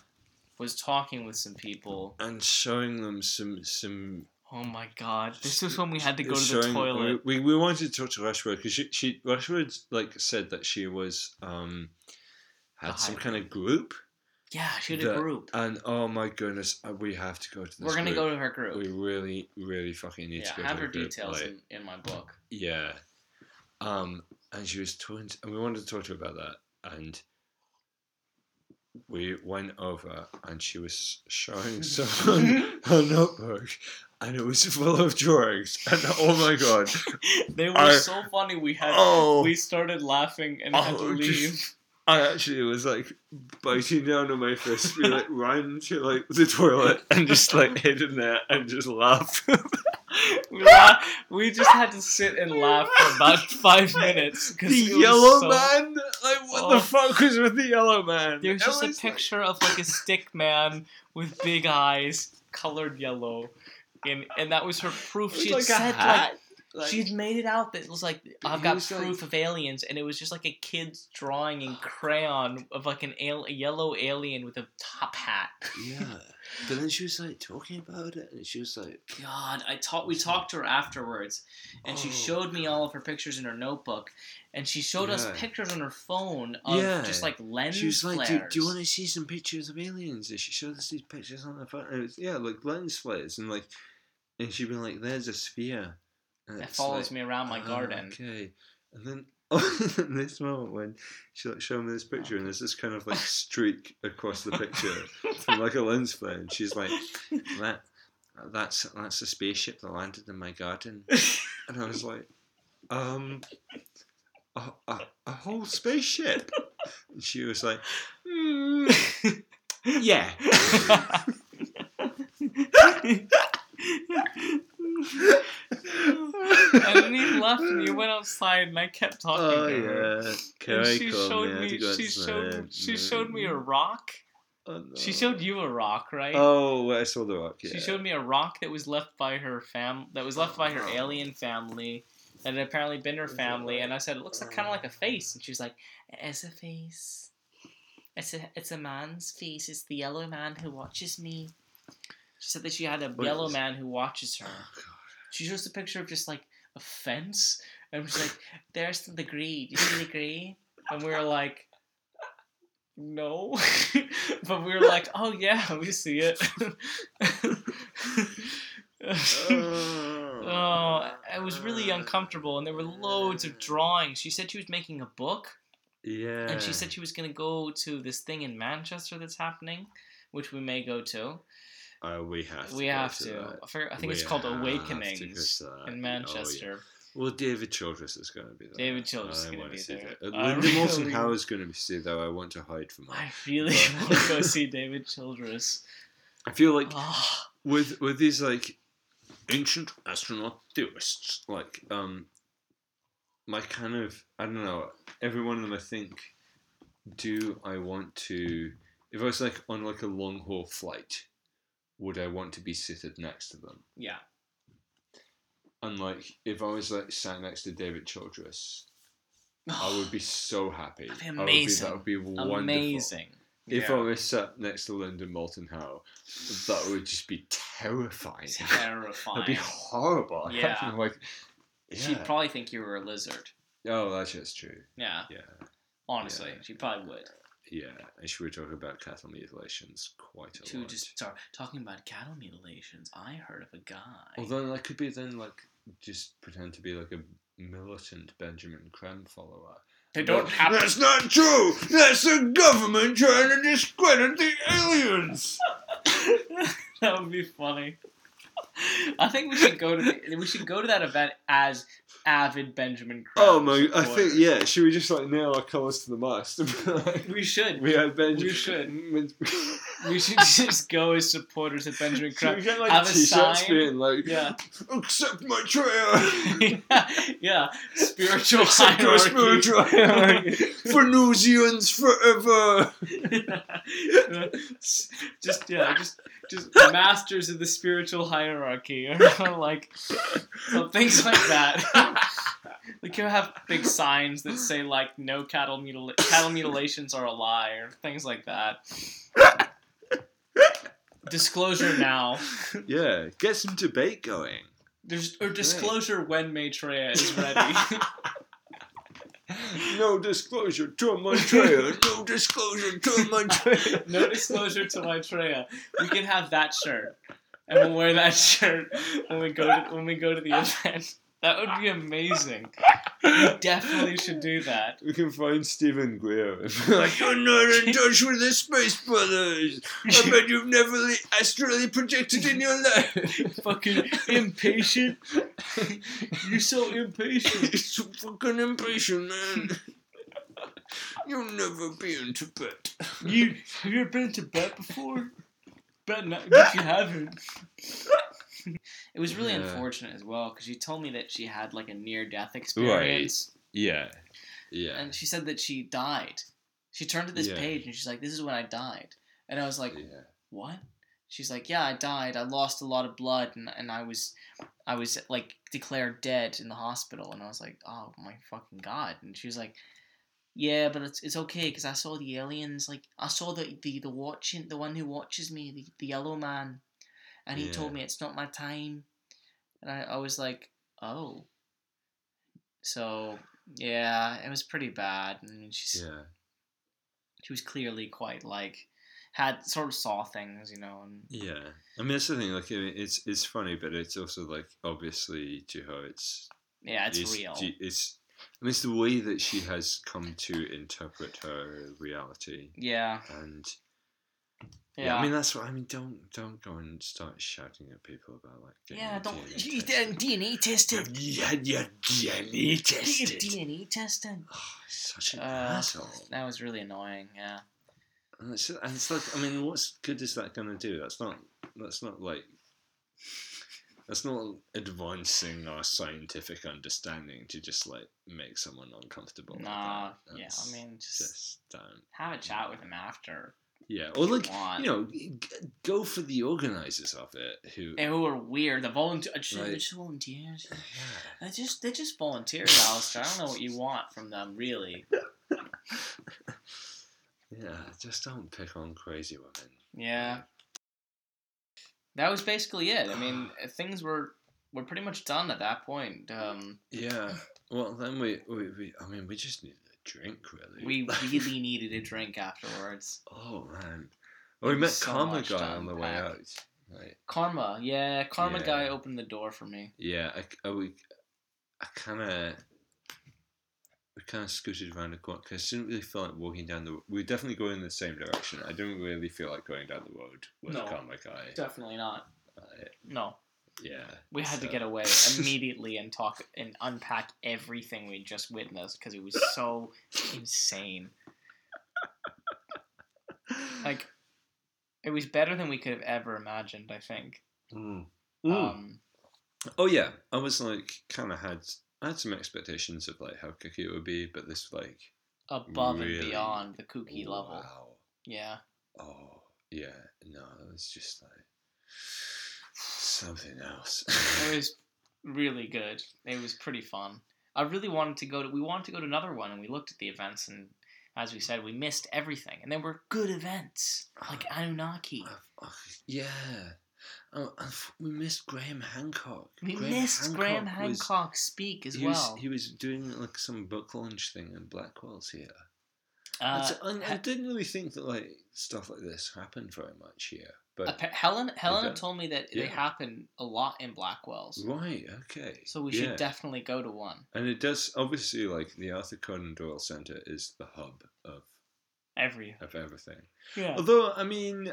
was talking with some people. and showing them some some. Oh my god! This is when we had to go to the showing- toilet. We, we wanted to talk to Rashford because she she Rashford like said that she was um had some kind of group Yeah, she had a group. and oh my goodness uh, we have to go to this. We're gonna go to her group. We really really fucking need yeah, to go have to her her group, details like- in, in my book. Yeah. Um, and she was talking, to, and we wanted to talk to her about that. And we went over and she was showing someone her notebook and it was full of drawings and oh my god They were I- so funny. We had oh we started laughing and had to Oh, just- leave. I actually was like biting down on my fist, we like ran to like the toilet and just like hid in there and just laugh. We, la- we just had to sit and laugh for about five minutes. 'cause the yellow so- man, like what Oh. the fuck was with the yellow man? There's just a was like- picture of like a stick man with big eyes, colored yellow, and and that was her proof. She had like said like Like- she'd made it out that it was like I've got like- proof of aliens, and it was just like a kid's drawing in crayon of like an al- a yellow alien with a top hat. yeah, but then she was like talking about it, and she was like, God, I talked. We talked to her afterwards, and she Oh. showed me all of her pictures in her notebook, and she showed us pictures on her phone of Yeah. just like lens she was like, do, do you want to see some pictures of aliens? And she showed us these pictures on the phone. And it was, yeah, like lens flares, and like, and she'd be like, "There's a sphere." And that follows like, me around my "Ah, garden? Okay, and then. Oh, this moment when she like showed me this picture and there's this kind of like streak across the picture from like a lens flare and she's like that that's that's a spaceship that landed in my garden and I was like um a, a, a whole spaceship and she was like "Mm, yeah and then you left and you went outside and I kept talking oh to her. yeah And Carrie she showed me, I me. She showed. She showed me a rock. Oh, She showed you a rock, right? oh I saw the rock yeah She showed me a rock that was left by her fam. That was left by her oh. alien family. That had apparently been her family. And I said, it looks like kind of like a face. And she's like, it's a face. It's a it's a man's face. It's the yellow man who watches me. She said that she had a What yellow man who watches her. oh god She shows a picture of just like a fence, and she's like, "There's the grey. Do you see the grey?" And we were like, "No," but we were like, "Oh yeah, we see it." oh, it was really oh, uncomfortable, and there were loads of drawings. She said she was making a book, yeah and she said she was going to go to this thing in Manchester that's happening, which we may go to. Uh, we have to We go have to to. I, forget, I think We it's called to Awakenings to in Oh, yeah. Manchester. Well, David Childress is going to be there. David Childress is gonna be there. that. I Linda Moulton Howe is going to be see though. I want to hide from her. I really But- want to go see David Childress. I feel like Oh, with with these like ancient astronaut theorists, like um, my kind of I don't know. Every one of them, I think, do I want to? If I was like on like a long haul flight, would I want to be seated next to them? yeah. And like, if I was like sat next to David Childress, I would be so happy. That'd be I would be- amazing. that would be wonderful. Amazing. If Yeah. I was sat next to Linda Moulton Howe, that would just be terrifying. Terrifying. That'd be horrible. Yeah. like, She'd probably think you were a lizard. Oh, that's just true. Yeah, Yeah, honestly, Yeah. she probably would. Yeah. And she would talk about cattle mutilations quite a To lot. just start talking about cattle mutilations, I heard of a guy. Although that could be then like just pretend to be like a militant Benjamin Creme follower. they don't have. That's not true. That's the government trying to discredit the aliens. that would be funny. I think we should go to the, we should go to that event as avid Benjamin. Creme Oh my! I think yeah. Should we just like nail our colours to the mast? we should. we had Benjamin. We should. We should just go as supporters of Benjamin we get like Have a sign. like, Yeah. accept my prayer. yeah, yeah, spiritual Accept hierarchy. spiritual hierarchy. For Newsians forever. just yeah, just just masters of the spiritual hierarchy, or like so things like that. we could have big signs that say like "No cattle mutil cattle mutilations are a lie" or things like that. Disclosure now. Yeah, get some debate going. There's or disclosure when Maitreya is ready. No disclosure to Maitreya. No disclosure to Maitreya. no disclosure to Maitreya. We can have that shirt, and we'll wear that shirt when we go to when we go to the event. That would be amazing. You definitely should do that. We can find Steven Greer and be like, You're not in touch with the Space Brothers. I bet you've never li- astrally projected in your life. Fucking impatient. You're so impatient. You're so fucking impatient, man. You'll never be into bed. You have you ever been to bed before? Bet not. Bet you haven't. it was really Yeah. unfortunate as well because she told me that she had like a near-death experience, Yeah. Yeah. and she said that she died. She turned to this Yeah. page and she's like, "This is when I died," and I was like, yeah. "What?" She's like, "Yeah, I died. I lost a lot of blood, and, and I was, I was like declared dead in the hospital." And I was like, "Oh my fucking god!" And she was like, "Yeah, but it's it's okay because I saw the aliens. Like I saw the the the watching the one who watches me, the the yellow man, and he told me it's not my time." And I, I was like, "Oh." So yeah, it was pretty bad. I mean, she's Yeah. she was clearly quite like had sort of saw things, you know, and Yeah. I mean, that's the thing. Like, I mean, it's it's funny, but it's also like obviously to her, it's yeah, it's, it's, real. It's I mean, it's the way that she has come to interpret her reality, yeah, and yeah. yeah. I mean, that's what I mean. Don't don't go and start shouting at people about like. yeah, don't DNA you tested. DNA. You had your DNA tested. DNA tested. Oh, such an Uh, asshole. That was really annoying. Yeah. And it's, and it's like, I mean, what's good is that going to do? That's not. That's not like. That's not advancing our scientific understanding to just like make someone uncomfortable. like Nah. that. Yeah. I mean, just, just don't. have a chat with him after. Yeah, or like want. you know, g- go for the organizers of it who. And who are weird? The volunteer. Just, Right. just volunteers. Yeah. They just they just volunteers, Alistair. I don't know what you want from them, really. Yeah, just don't pick on crazy women. Yeah. That was basically it. I mean, things were were pretty much done at that point. Um, Yeah. Well, then we, we, we I mean, we just needed a drink, really. we really needed a drink afterwards. Oh man. Well, we met So Karma guy on the way out. Right. Karma, yeah, Karma Yeah. guy opened the door for me. Yeah, I, I, we, I kind of, we kind of scooted around the corner because I didn't really feel like walking down the. We were definitely going in the same direction. I didn't really feel like going down the road with No. Karma guy. Definitely not. Uh, No, yeah. we had to get away immediately and talk and unpack everything we just witnessed because it was so insane. Like, it was better than we could have ever imagined. I think. Mm. Um, Oh yeah, I was like kind of had I had some expectations of like how kooky it would be, but this like above Really? and beyond the kooky level. Wow. Yeah. Oh yeah, no, it was just like something else. It was really good. It was pretty fun. I really wanted to go to. We wanted to go to another one, and we looked at the events, and as we said, we missed everything. And there were good events like Anunnaki. Yeah. Oh, we missed Graham Hancock. We Graham missed Graham was- Hancock speak as he well. Was, he was doing like some book launch thing in Blackwell's here. uh, and I He- didn't really think that like stuff like this happened very much here, but Helen Helena told me that they happen a lot in Blackwell's, right, okay. so we yeah. should definitely go to one. And it does obviously like the Arthur Conan Doyle Center is the hub of Every of everything. yeah, Although I mean,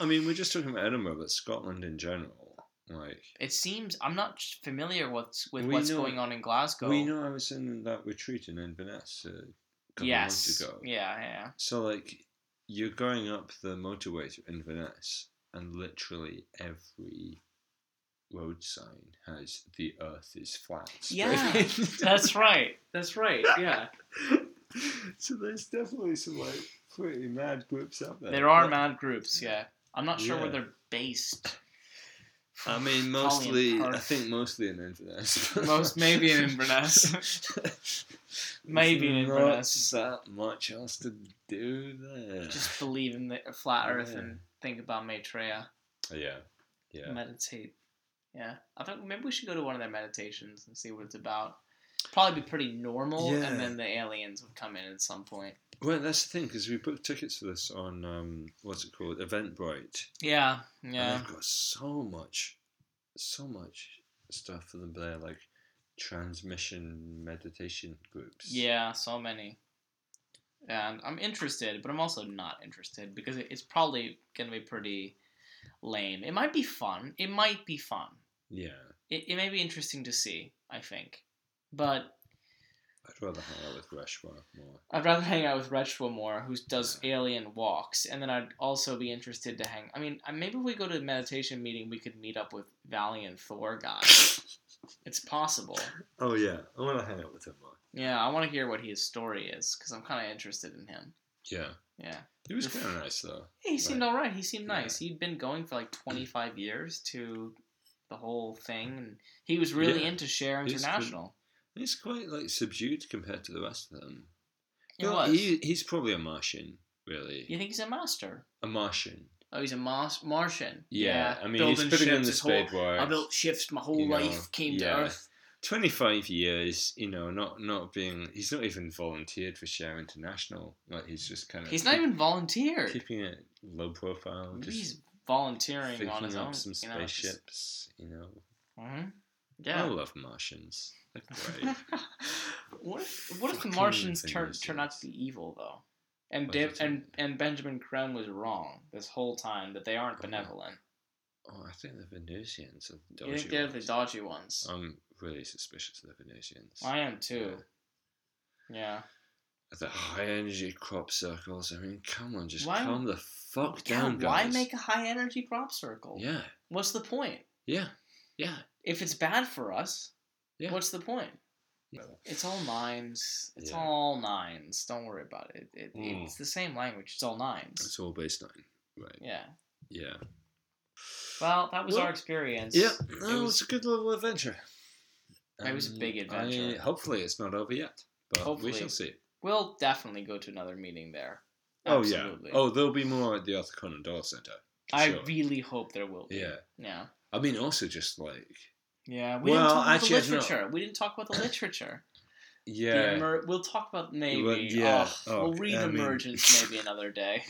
I mean we're just talking about Edinburgh, but Scotland in general, like it seems I'm not familiar what's with what's know- going on in Glasgow. we know I was in that retreat in Inverness uh, a couple yes, months ago. yeah, yeah. So like you're going up the motorway to Inverness, and literally every road sign has "the Earth is flat." Yeah. That's right. That's right. Yeah. so there's definitely some like pretty mad groups out there. There are But, mad groups, yeah. I'm not sure where they're based. I mean, mostly. I think mostly in Inverness. Most maybe in Inverness. Maybe in Inverness. Not that much else to do there. Just believe in the flat Earth Yeah. and think about Maitreya. yeah, yeah. Meditate. Yeah, I think maybe we should go to one of their meditations and see what it's about. Probably be pretty normal, Yeah. and then the aliens would come in at some point. Well, that's the thing because we booked tickets for this on um, what's it called, Eventbrite. Yeah, And yeah. they've got so much, so much stuff for them there, like transmission meditation groups. Yeah, so many. And I'm interested, but I'm also not interested because it's probably going to be pretty lame. It might be fun. It might be fun. Yeah. It, it may be interesting to see, I think. But I'd rather hang out with Reshwa more. I'd rather hang out with Retro more, who does alien walks, and then I'd also be interested to hang. I mean, maybe if we go to a meditation meeting, we could meet up with Valiant Thor guy. it's possible. Oh yeah, I want to hang out with him more. Yeah, I want to hear what his story is because I'm kind of interested in him. Yeah. Yeah, He was kind of nice though. he seemed Right. all right. He seemed Yeah. nice. He'd been going for like 25 years to the whole thing, and he was really Yeah. into Share He's good. International. He's quite like subdued compared to the rest of them. He Well, was. He, he's probably a Martian, really. You think he's a master? A Martian. Oh, he's a Mars- Martian. Yeah, I mean, building he's putting in ships the his whole- work. I built ships my whole you know, life, came yeah. to Earth. 25 years, you know, not not being. He's not even volunteered for Share International. Like, he's just kind of. He's not even volunteered. Keeping it low profile. Maybe Just he's volunteering on his up own. some you know, just- spaceships, you know. Mhm. I love Martians. They're great. what if, what if the Martians turn turn out to be evil though? And What Dib, if and and Benjamin Creme was wrong this whole time that they aren't Oh, benevolent. oh, I think the Venusians are the You think they're the dodgy ones? I'm really suspicious of the Venusians. I am too. Yeah. The high energy crop circles. I mean, come on, just Why- calm the fuck Yeah, down, why make a high energy crop circle? Yeah, What's the point? yeah, yeah. If it's bad for us, Yeah. what's the point? Yeah. It's all nines. It's Yeah. all nines. Don't worry about it. it, it Mm. It's the same language. It's all nines. It's all based nine. right. Yeah. Yeah. Well, that was Well, our experience. Yeah, It no, was- a good little adventure. It was a big adventure. I- hopefully, it's not over yet, but Hopefully. we shall see. We'll definitely go to another meeting there. Oh yeah. Oh, there'll be more at the Arthur Conan Doyle Center. I sure. really hope there will be. Yeah. Yeah. I mean, also just like Yeah. We Well, didn't talk about actually, the literature. We didn't talk about the literature. The yeah, emer- we'll talk about maybe. Well, yeah. Oh, we'll read I mean- Emergence maybe another day.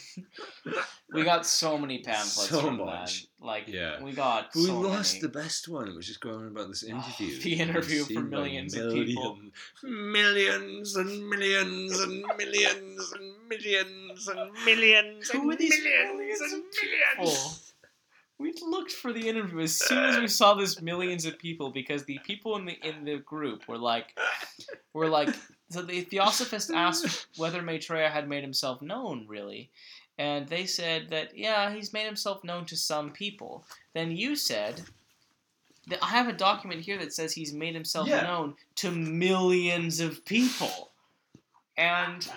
we got so many pamphlets So from much. that. Like Yeah. we got we so lost many. the best one. It was just going about this interview. the interview for millions of people. million- millions and millions and millions and millions and millions Who and millions millions and millions. We looked for the interview as soon as we uh. saw this millions of people because the people in the in the group were like were like so the Theosophist asked whether Maitreya had made himself known really. And they said that yeah, he's made himself known to some people. Then you said that I have a document here that says he's made himself Yeah. known to millions of people. And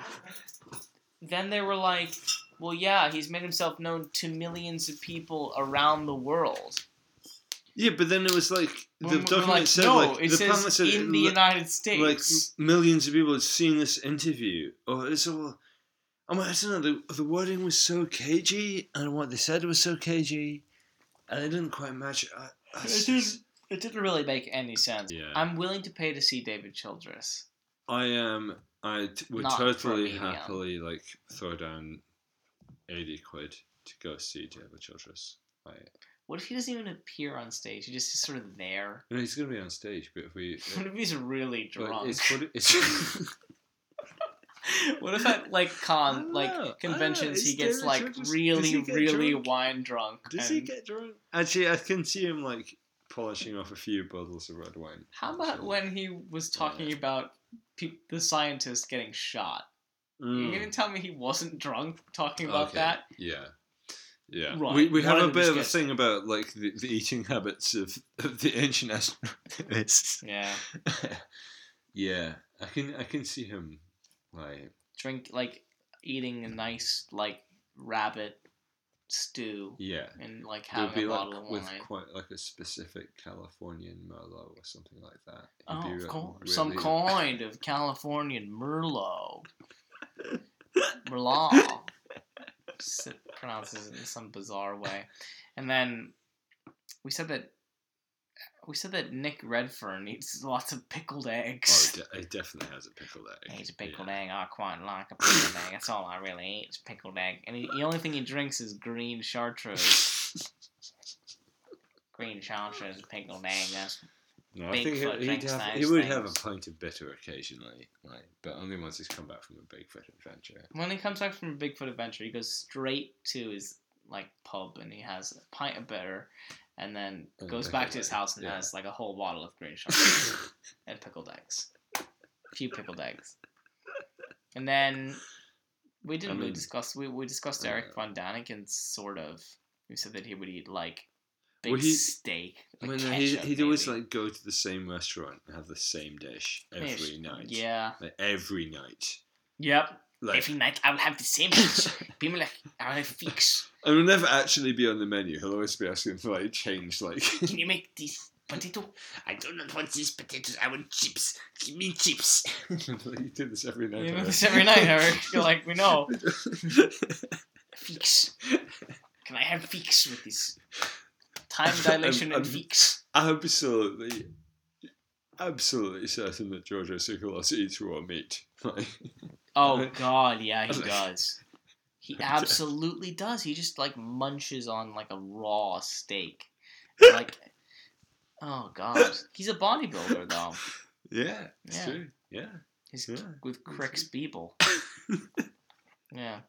then they were like, well, yeah, he's made himself known to millions of people around the world. Yeah, but then it was like the we're document like, said no, like it the says said in the United States. like millions of people had seen this interview. Or it's all. I mean, I don't know. The, the wording was so cagey, and what they said was so cagey, and it didn't quite match. I, I it, didn't, it didn't really make any sense. Yeah. I'm willing to pay to see David Childress. I am. I t- would Not totally happily like throw down eighty quid to go see David Childress. I, What if he doesn't even appear on stage? He just is sort of there. know, he's gonna be on stage, but if we. What if he's really drunk? it's, what it's, what if at like con like know. conventions he gets David like Childress- really he get really drunk? wine drunk? Does and he get drunk? Actually, I can see him like polishing off a few bottles of red wine. How about when he was talking about pe- the scientist getting shot? You Mm. gonna tell me he wasn't drunk talking about Okay. that? Yeah. Yeah. Right, We, we have one a bit of a thing about like the, the eating habits of, of the ancient astronomists. Yeah, yeah. I can I can see him like drink like eating a nice like rabbit stew yeah. and like having be a bottle like of with quite like a specific Californian Merlot or something like that. He'd Oh, of course, some kind of Californian Merlot. S- pronounces it in some bizarre way, and then we said that we said that Nick Redfern eats lots of pickled Oh, eggs. de- it definitely has a pickled egg. He eats a pickled yeah. egg. I quite like a pickled egg. That's all I really eat is pickled egg. And he, the only thing he drinks is green chartreuse. green chartreuse, pickled egg. That's No, I think he, he'd have, he would have a pint of bitter occasionally, like, but only once he's come back from a Bigfoot adventure. When he comes back from a Bigfoot adventure, he goes straight to his like pub and he has a pint of bitter, and then And goes back to his egg, house and yeah. has like a whole bottle of green shark and pickled eggs, a few pickled eggs, and then we didn't I really discuss. We we discussed Eric von Daniken sort of. We said that he would eat like big Well, he- steak. I Like mean, he, ketchup, he'd always like go to the same restaurant and have the same dish every night. Yeah. like every night. Yep. Like, Every night I will have the same dish. People like I will have fix. and will never actually be on the menu. He'll always be asking for like change, like Can you make this potato? I do not want these potatoes. I want chips. Give me chips. you do this every night. You do this every night, Eric. You're like, we know. Fix. Can I have fix with this? Time dilation I'm- and I'm- fix. absolutely, absolutely certain that Giorgio Tsoukalos eats raw meat. Oh God, yeah, he does. He absolutely does. He just like munches on like a raw steak. Like, oh God, he's a bodybuilder though. yeah, Yeah. true. Yeah. He's Yeah. with Crix people. yeah.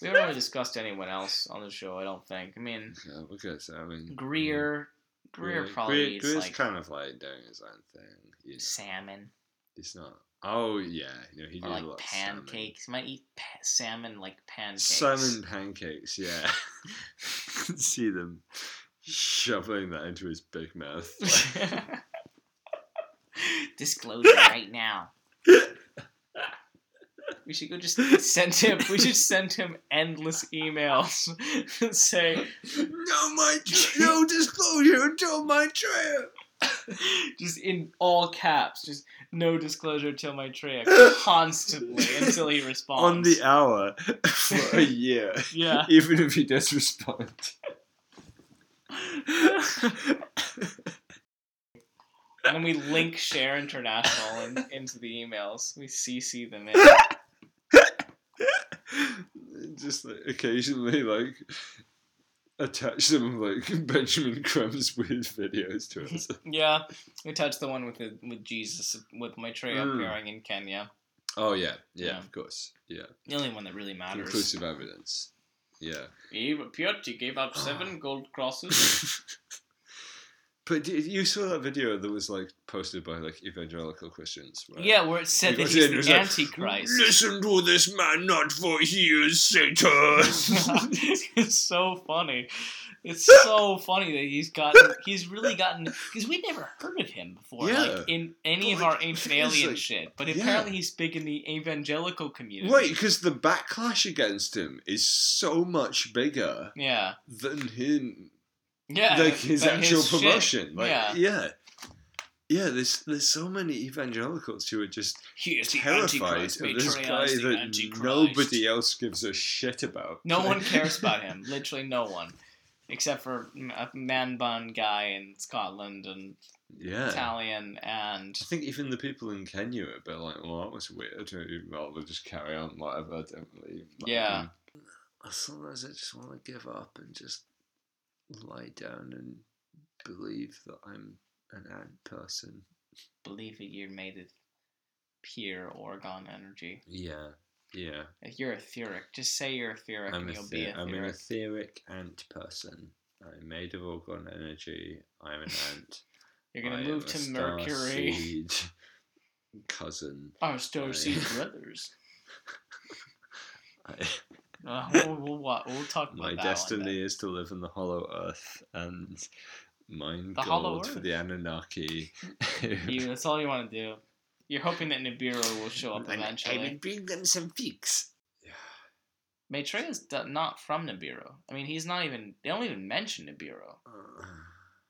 We haven't really discussed anyone else on the show. I don't think. I mean, Yeah, because I mean, mm-hmm. Greer. Greer Greer- probably Greer- eats Greer's like kind of like doing his own thing. You know, salmon it's not. Oh yeah, you know he did like a lot of salmon. pancakes. He might eat pa- salmon like pancakes. Salmon pancakes, yeah. Can See them shoveling that into his big mouth. Disclosure right now. We should go just send him. We should send him endless emails and say, no, my no disclosure until Maitreya. just in all caps, just no disclosure till Maitreya constantly until he responds On the hour for a year. Yeah. Even if he does respond. And then we link Share International in, into the emails. We CC them in. Just like occasionally like attach some like Benjamin Creme's weird videos to us. Yeah, we touched the one with the, with Jesus with Maitreya Mm. appearing in Kenya. Oh yeah, yeah, Yeah. of course. Yeah. The only one that really matters. Conclusive evidence. Yeah. He appeared. He gave out seven gold crosses. But you saw that video that was like posted by like evangelical Christians. Right? yeah, where it said It that he's in- the like, Antichrist. Listen to this man, not for he is Satan. it's so funny. It's so funny that he's gotten. He's really gotten because we never heard of him before, Yeah. like in any But, of our ancient alien like- shit. But yeah. apparently, he's big in the evangelical community. right, because the backlash against him is so much bigger Yeah. than him, Yeah. like his actual shit. promotion. Like, yeah. yeah. Yeah, there's there's so many evangelicals who are just He is the terrified of this guy that nobody else gives a shit about. No one cares about him. Literally no one. Except for a man bun guy in Scotland and Yeah. Italian and I think even the people in Kenya are a bit like, well, that was weird. Uh, well, they'll just carry on, whatever, don't. But, Yeah. Sometimes I just want to give up and just lie down and believe that I'm an ant person. believe that you're made of pure orgone energy. Yeah, yeah. If you're etheric, just say you're etheric I'm, and you'll the- be I'm an etheric. etheric ant person. I'm made of orgone energy. I'm an ant. You're gonna I move to Mercury. seed cousin. Our starseed I- brothers. I, Uh, we'll, we'll, we'll talk about My destiny is to live in the hollow earth and mine The gold for the Anunnaki. You, that's all you want to do. You're hoping that Nibiru will show up And eventually. I will bring them some figs. Maitreya's d- not from Nibiru. I mean, he's not even. They don't even mention Nibiru.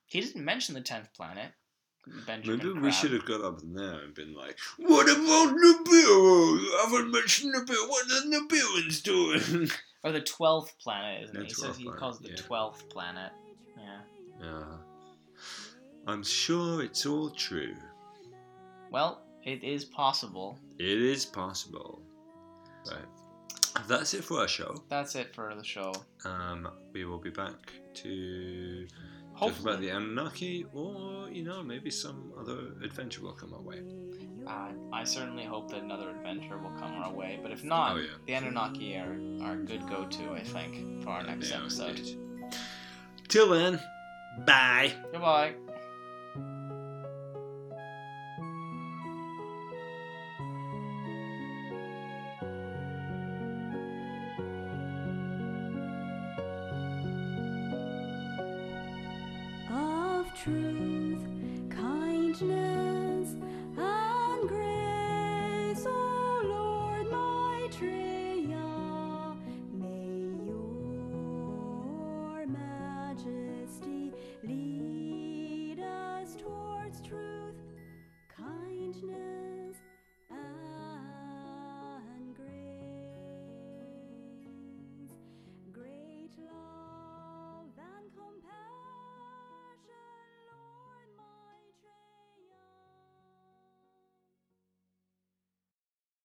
He didn't mention the tenth planet. Benjamin. Maybe we should have got up there and been like, What about Nibiru? You haven't mentioned Nibiru. What are the Nibirans doing? Or the twelfth planet, isn't The he? He says 12th he planet, calls it the yeah. twelfth planet. Yeah. yeah. I'm sure it's all true. Well, it is possible. It is possible. Right. That's it for our show. That's it for the show. Um, we will be back to talk about the Anunnaki, or you know, maybe some other adventure will come our way. Uh, I certainly hope that another adventure will come our way, but if not, Oh, yeah. the Anunnaki are, are a good go to, I think, for our next Yeah, episode. indeed. Till then, bye. Goodbye.